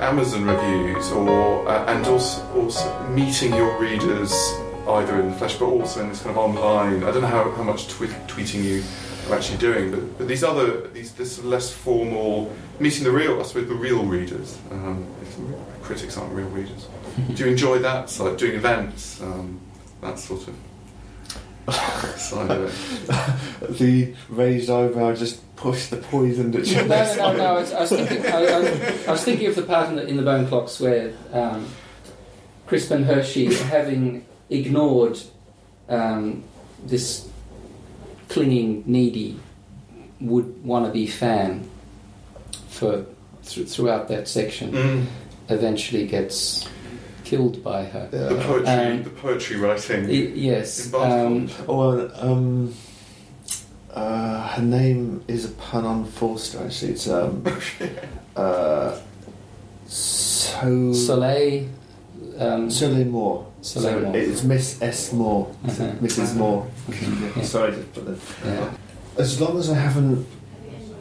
Amazon reviews, or uh, and also also meeting your readers either in the flesh, but also in this kind of online. I don't know how, how much tweet, tweeting you are actually doing, but, but these other these this less formal meeting the real, I suppose the real readers. Um, if critics aren't real readers. Do you enjoy that So, like doing events, um, that sort of? the raised eyebrow just pushed the poison that you no, no, no, no. I was, I was thinking. I, I, I was thinking of the part in the, in the Bone Clocks where um, Crispin Hershey, having ignored um, this clinging, needy, would wannabe fan for th- throughout that section, Mm. eventually gets killed by her. The poetry, Um, the poetry writing. I- yes. Um, Oh, um, uh, her name is a pun on Forster. Actually, it's um, uh, so Soleil. Um, Soleil Moore. Soleil So Moore. It's Miss S Moore, Uh-huh. Mrs Moore. Yeah. Sorry, to put the, yeah. as long as I haven't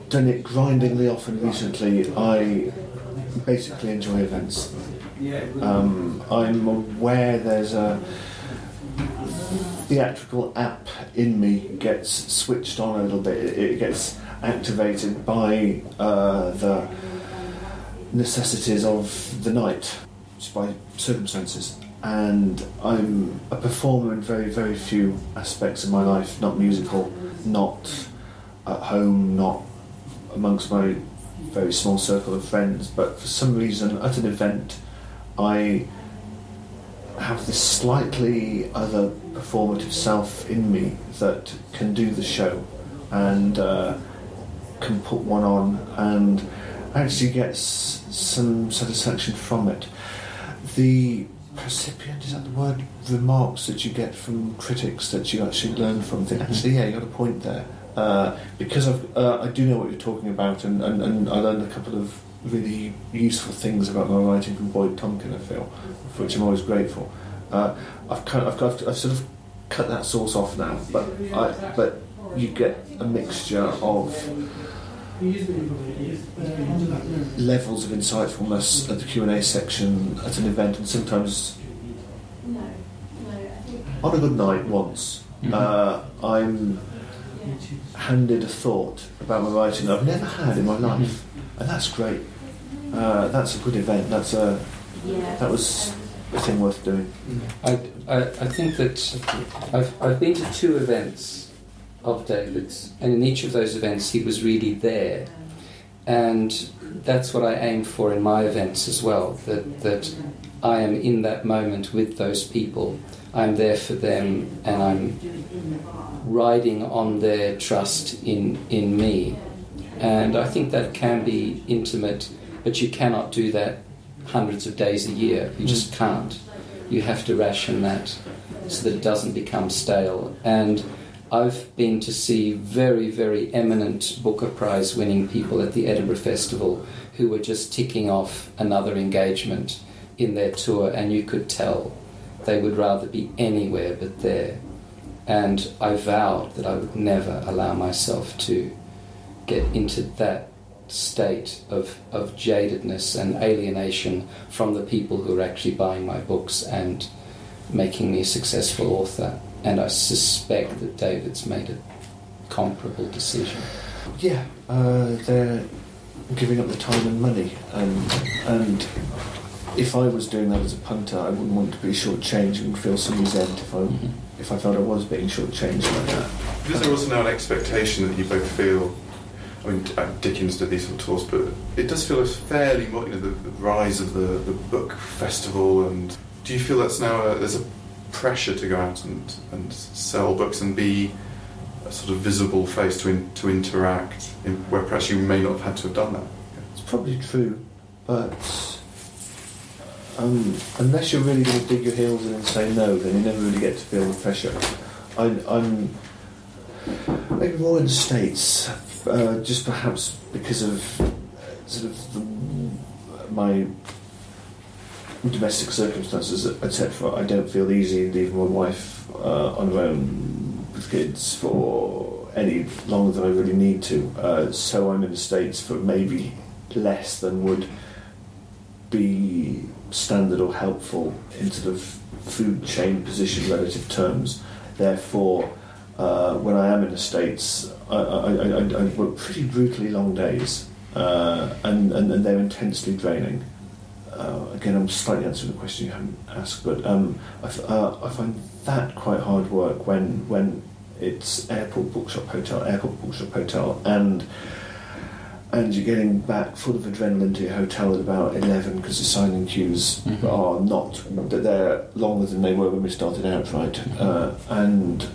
done it grindingly often recently, I basically enjoy events. Um, I'm aware there's a theatrical app in me gets switched on a little bit. It, gets activated by uh, the necessities of the night, just by circumstances. And I'm a performer in very, very few aspects of my life, not musical, not at home, not amongst my very small circle of friends, but for some reason at an event I have this slightly other performative self in me that can do the show and uh, can put one on and actually gets some satisfaction from it. The percipient, is that the word? Remarks that you get from critics that you actually learn from. Think, actually, yeah, you got a point there. Uh, because I've, uh, I do know what you're talking about, and, and, and I learned a couple of really useful things about my writing from Boyd Tonkin, I feel, for which I'm always grateful. Uh, I've, kind of, I've, got, I've sort of cut that sauce off now, but, I, but you get a mixture of levels of insightfulness at the Q&A section at an event, and sometimes on a good night once, uh, I'm handed a thought about my writing that I've never had in my life, and that's great. Uh, that's a good event. That's a that was a thing worth doing. I, I, I think that I've, I've been to two events of David's, and in each of those events he was really there. And that's what I aim for in my events as well that, that I am in that moment with those people. I'm there for them, and I'm riding on their trust in, in me. And I think that can be intimate, but you cannot do that hundreds of days a year. You just mm. can't. You have to ration that so that it doesn't become stale. And I've been to see very, very eminent Booker Prize winning people at the Edinburgh Festival who were just ticking off another engagement in their tour, and you could tell they would rather be anywhere but there. And I vowed that I would never allow myself to get into that state of, of jadedness and alienation from the people who are actually buying my books and making me a successful author. And I suspect that David's made a comparable decision. Yeah, uh, they're giving up the time and money, and and if I was doing that as a punter, I wouldn't want to be shortchanged and feel some resent if I if I felt I was being shortchanged like that. Is there also now an expectation that you both feel? I mean, uh, Dickens did these sort of tours, but it does feel as fairly, you know, the, the rise of the, the book festival. And do you feel that's now a, there's a pressure to go out and, and sell books and be a sort of visible face to in, to interact, in, where perhaps you may not have had to have done that? It's probably true, but um, unless you're really going to dig your heels in and say no, then you never really get to feel the pressure. I, I'm maybe more in the states, uh, just perhaps because of sort of the, my domestic circumstances, etc. I don't feel easy leaving my wife uh, on her own with kids for any longer than I really need to. Uh, so I'm in the states for maybe less than would be standard or helpful in sort of food chain position relative terms. Therefore, uh, when I am in the States, I, I, I, I work pretty brutally long days, uh, and, and, and they're intensely draining. Uh, again, I'm slightly answering the question you haven't asked, but um, I, f- uh, I find that quite hard work when when it's airport bookshop hotel, airport bookshop hotel, and and you're getting back full of adrenaline to your hotel at about 11 because the signing queues Mhm. are not that they're longer than they were when we started out right uh, and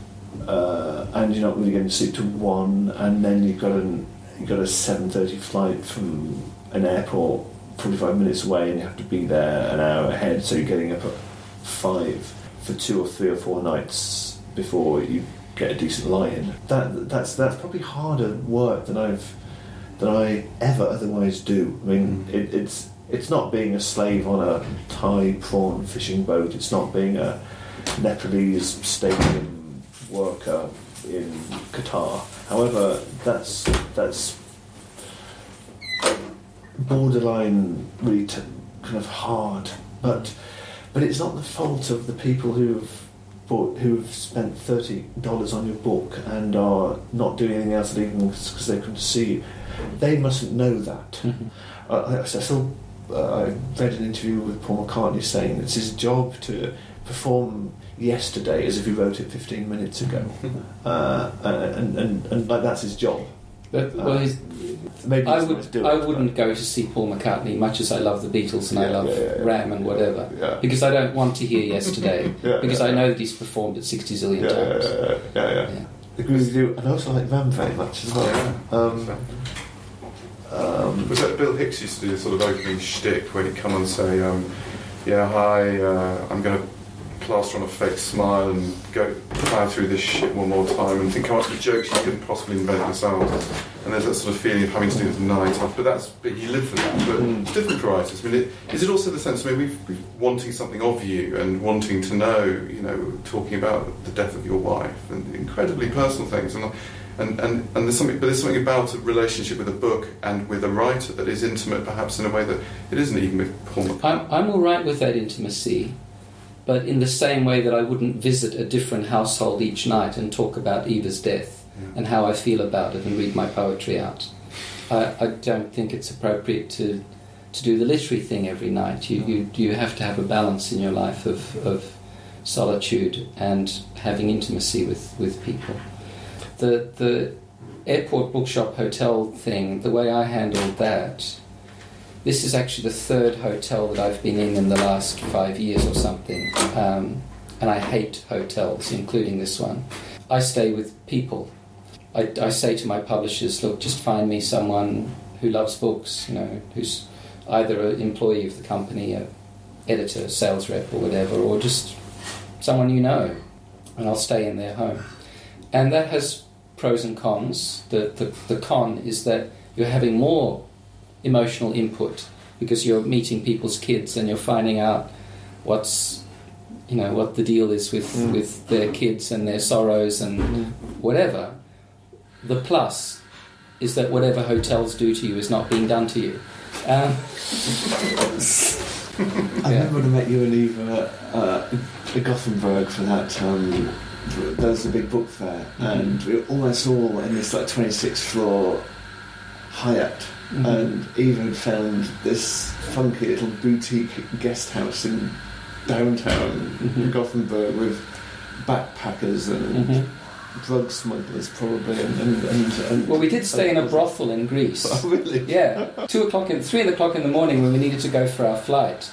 uh, and you're not really getting to sleep till one and then you've got an you've got a 7.30 flight from an airport 45 minutes away and you have to be there an hour ahead so you're getting up at five for two or three or four nights before you get a decent lie in that that's that's probably harder work than I've than I ever otherwise do. I mean, Mm. it, it's it's not being a slave on a Thai prawn fishing boat. It's not being a Nepalese stadium worker in Qatar. However, that's that's borderline really t- kind of hard. But but it's not the fault of the people who've bought, who've spent thirty dollars on your book and are not doing anything else leaving because they couldn't see you. They mustn't know that. Mhm. I, I, I saw, uh, I read an interview with Paul McCartney saying it's his job to perform yesterday as if he wrote it 15 minutes ago. Uh, and, and, and like that's his job. But, well, he's, Maybe I would nice to do I it, wouldn't go to see Paul McCartney much as I love the Beatles and I love yeah, yeah, yeah. Ram and whatever but- Yeah. because I don't want to hear yesterday Yeah, because yeah, I yeah. know that he's performed it sixty zillion Yeah, yeah, times. yeah, yeah, yeah. Yeah. Agree with you. And I also like Ram very much as well. Um, um, Was that Bill Hicks used to do the sort of opening shtick where he'd come and say, um, "Yeah, hi, uh, I'm going to plaster on a fake smile and go plow through this shit one more time and think come up with jokes you couldn't possibly invent yourselves." And there's that sort of feeling of having to do it night off. But that's but you live for that. But Mm. it's different for writers. I mean, it, is it also the sense? I mean, we've, we've wanting something of you and wanting to know. You know, talking about the death of your wife and incredibly personal things and. And, and, and there's something, but there's something about a relationship with a book and with a writer that is intimate, perhaps in a way that it isn't even with Paul I'm I'm all right with that intimacy, but in the same way that I wouldn't visit a different household each night and talk about Eva's death and how I feel about it and read my poetry out. I, I don't think it's appropriate to to do the literary thing every night. You you you have to have a balance in your life of of solitude and having intimacy with with people. The the airport bookshop hotel thing, the way I handled that. This is actually the third hotel that I've been in in the last five years or something, um, and I hate hotels, including this one. I stay with people. I, I say to my publishers, look, just find me someone who loves books, you know, who's either an employee of the company, a editor, sales rep, or whatever, or just someone you know, and I'll stay in their home. And that has pros and cons. The, the, the con is that you're having more emotional input because you're meeting people's kids and you're finding out what's you know what the deal is with Mm. with their kids and their sorrows and whatever the plus is that whatever hotels do to you is not being done to you um, I Yeah. remember when I met you and Eva uh, at Gothenburg for that. Um, there was a big book fair, and we were almost all in this like 26th floor Hyatt. Mhm. And Eva had found this funky little boutique guest house in downtown Mhm. Gothenburg with backpackers and Mhm. drug smugglers, probably. And, and, and, and well we did stay in a brothel in Greece Oh, really? Yeah, two o'clock in three o'clock in the morning when we needed to go for our flight.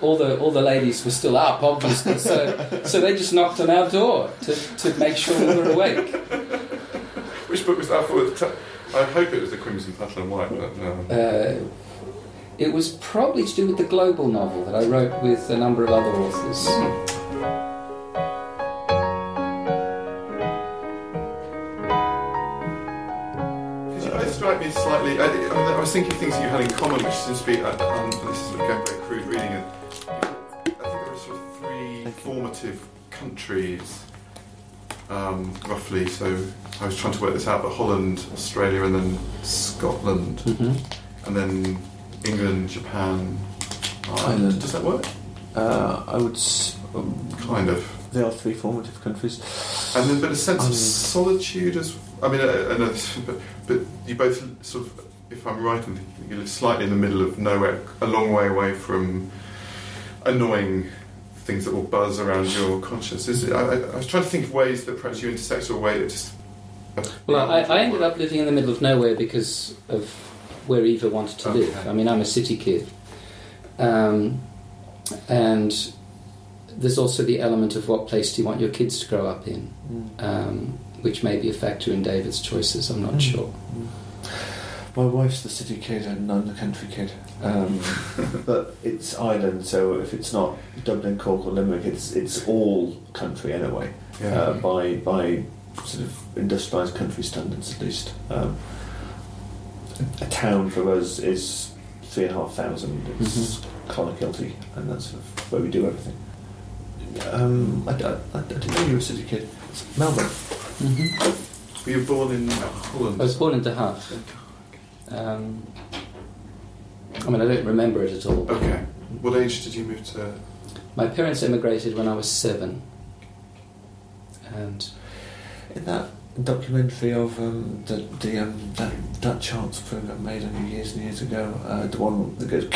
All the all the ladies were still up, obviously, so so they just knocked on our door to, to make sure we were awake. Which book was that for? T- I hope it was the Crimson Petal and White, but no. Uh, it was probably to do with the global novel that I wrote with a number of other authors. Because you both strike me slightly. I, I, I was thinking things that you had in common, which seems to be. Uh, um, this is sort of going very crude reading. It. I think there are sort of three formative countries, um, roughly. So I was trying to work this out, but Holland, Australia, and then Scotland, Mm-hmm. and then England, Japan, Ireland. Does that work? Uh, I would. S- um, Kind of. they are three formative countries. And then, but a sense of solitude as I mean, uh, and, uh, but, but you both sort of, if I'm right in thinking, you live slightly in the middle of nowhere, a long way away from annoying things that will buzz around your conscience. Is it, I, I I was trying to think of ways that perhaps you intersect or a way that just. Well, I, I ended up living in the middle of nowhere because of where Eva wanted to live. I mean, I'm a city kid. Um, and there's also the element of what place do you want your kids to grow up in, um, which may be a factor in David's choices, I'm not Mm. sure. My wife's the city kid and I'm the country kid. Um, but it's Ireland, so if it's not Dublin, Cork, or Limerick, it's it's all country anyway. Yeah. Uh, by by sort of industrialised country standards, at least. Um, a, a town for us is three and a half thousand. It's Clonakilty, and that's sort of where we do everything. Um, I, I, I didn't know you were a city kid. It's Melbourne. hmm Were you born in Holland? I was born in The Hague. Um, I mean, I don't remember it at all. Okay. What age did you move to? My parents immigrated when I was seven. And In that documentary of um, the, the um, that that charts program made only years and years ago, uh, the one that goes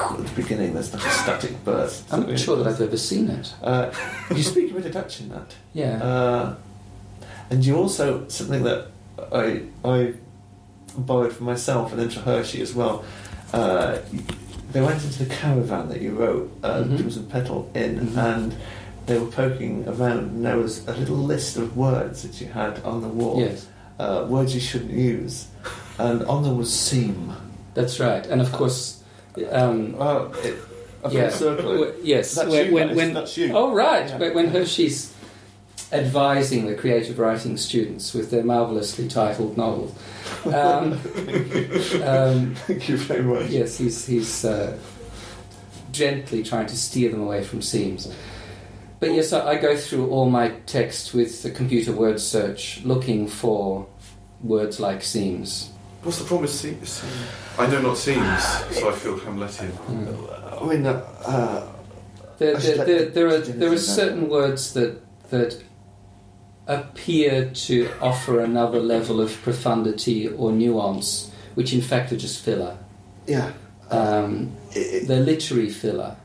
at the beginning, there's like a static burst. I'm not sure that I've ever seen it. Uh, you speak a bit of Dutch in that, Yeah. uh, and you also something that I I borrowed for myself and then for Hershey as well. Uh, they went into the caravan that you wrote, uh, Mhm. Crimson Petal Inn, Mhm. and they were poking around, and there was a little list of words that you had on the wall, yes, uh, words you shouldn't use, and on them was seam. that's right. And of course, um, Oh, it, yeah, circle. yes. That's when, you, when, when- that's you. oh right, Yeah. when Hershey's advising the creative writing students with their marvelously titled novel. Um, um, Thank you very much. yes, he's he's uh, gently trying to steer them away from seams. But yes, I, I go through all my text with the computer word search, looking for words like seams. What's the problem with se- seam? I know not seams, so I feel Hamletian. Mm. I mean, uh, uh, There, there, there, there are there are certain words that that appear to offer another level of profundity or nuance, which in fact are just filler. yeah. Um, It- it- they're literary filler.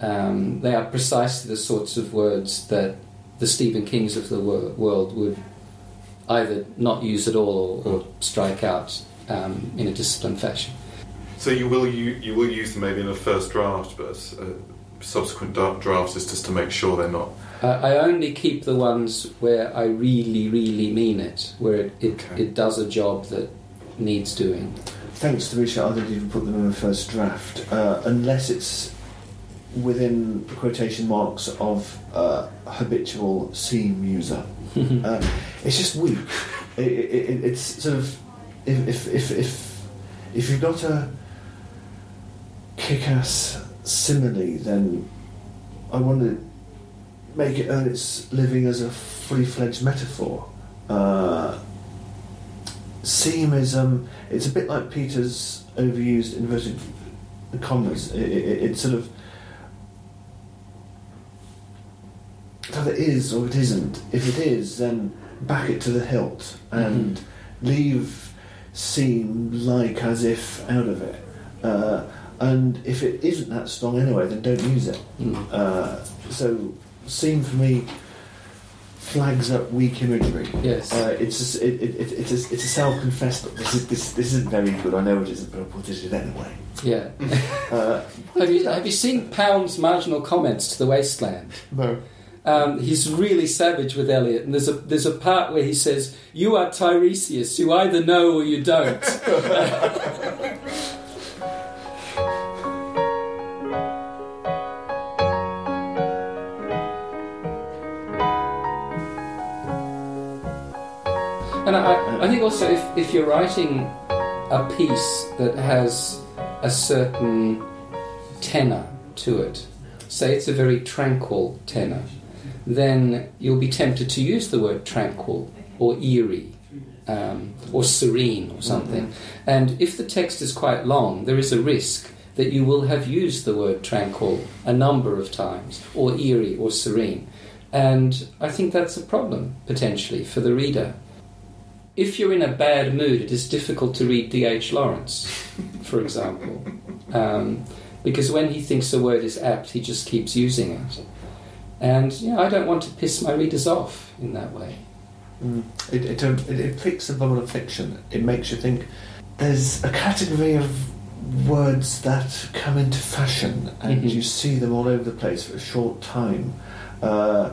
Um, they are precisely the sorts of words that the Stephen Kings of the wor- world would either not use at all or, or strike out um, in a disciplined fashion. So you will you, you will use them maybe in a first draft, but uh, subsequent da- drafts is just to make sure they're not. Uh, I only keep the ones where I really, really mean it, where it, it, Okay. it does a job that needs doing. Thanks to Richard, I didn't even put them in the first draft, uh, unless it's within quotation marks of uh, habitual seam user. Uh, it's just weak. It, it, it, it's sort of if if if if, if you've got a kick-ass simile, then I want to make it earn its living as a fully-fledged metaphor. Uh, seam is um, it's a bit like Peter's overused inverted commas. It, it, it sort of it either is or it isn't. If it is, then back it to the hilt and leave seam like as if out of it. Uh, and if it isn't that strong anyway, then don't use it. Mm. Uh, so seam for me flags up weak imagery. Yes. Uh, it's just, it, it, it, it's a, it's a self-confessed. This is this, this isn't very good. I know it isn't, but I'll put it in anyway. yeah. Uh, have you have you seen Pound's marginal comments to the Wasteland? no. Um, he's really savage with Eliot, and there's a there's a part where he says, "You are Tiresias. You either know or you don't." I, think also if, if you're writing a piece that has a certain tenor to it, say it's a very tranquil tenor, then you'll be tempted to use the word tranquil or eerie um, or serene or something. And if the text is quite long, there is a risk that you will have used the word tranquil a number of times, or eerie, or serene. And I think that's a problem, potentially, for the reader. If you're in a bad mood, it is difficult to read D.H. Lawrence, for example. Um, because when he thinks a word is apt, he just keeps using it. And you know, I don't want to piss my readers off in that way. Mm. It, it, um, it, the bubble of fiction. It makes you think there's a category of words that come into fashion and Mhm. you see them all over the place for a short time. Uh,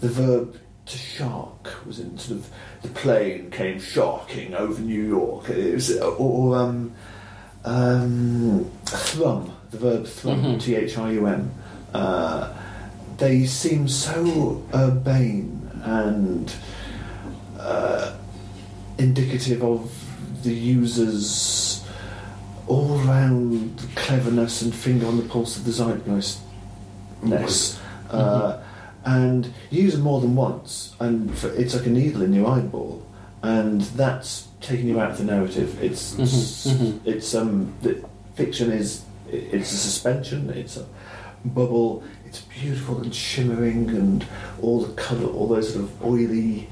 the verb to shark was in sort of the plane came sharking over New York. It was, or um, um, thrum, the verb thrum, Mhm. T H R U M. Uh, they seem so urbane and uh, indicative of the user's all round cleverness and finger on the pulse of the zeitgeist ness. Uh, and you use them more than once, and for, it's like a needle in your eyeball, and that's taking you out of the narrative. It's Mhm, mhm. it's um the fiction is it's a suspension. It's a bubble. It's beautiful and shimmering, and all the colour, all those sort of oily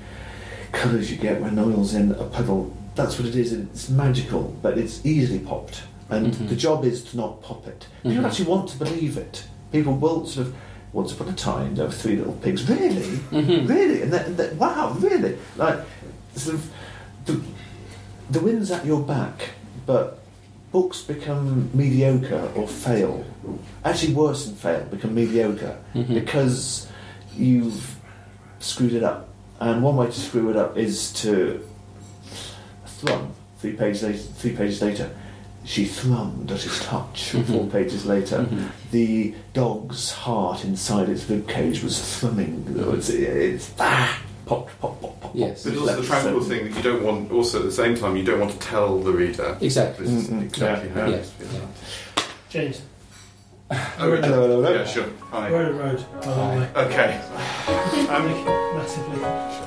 colours you get when oil's in a puddle. That's what it is. It's magical, but it's easily popped. And Mhm. the job is to not pop it. People Mhm. actually want to believe it. People will sort of. Once upon a time, there were three little pigs. Really, Mhm. really, and that, that, wow, really, like sort of the, the wind's at your back, but books become mediocre or fail. Actually, worse than fail, become mediocre Mhm. because you've screwed it up. And one way to screw it up is to thrum. Three pages later, three pages later, she thrummed at his touch. Four pages later, Mhm. the dog's heart inside its rib cage was thrumming. It's, it's ah, pop, pop, pop, pop. Yes. But it's also the tranquil thing that you don't want. Also, at the same time, you don't want to tell the reader Exactly. this is Mm-mm. exactly Yeah, how yeah. it's been. Yeah. James, Oh, Hello, hello, hello. Yeah, sure. Hi. Road Road, by the way. Okay. Thank you massively. Sure,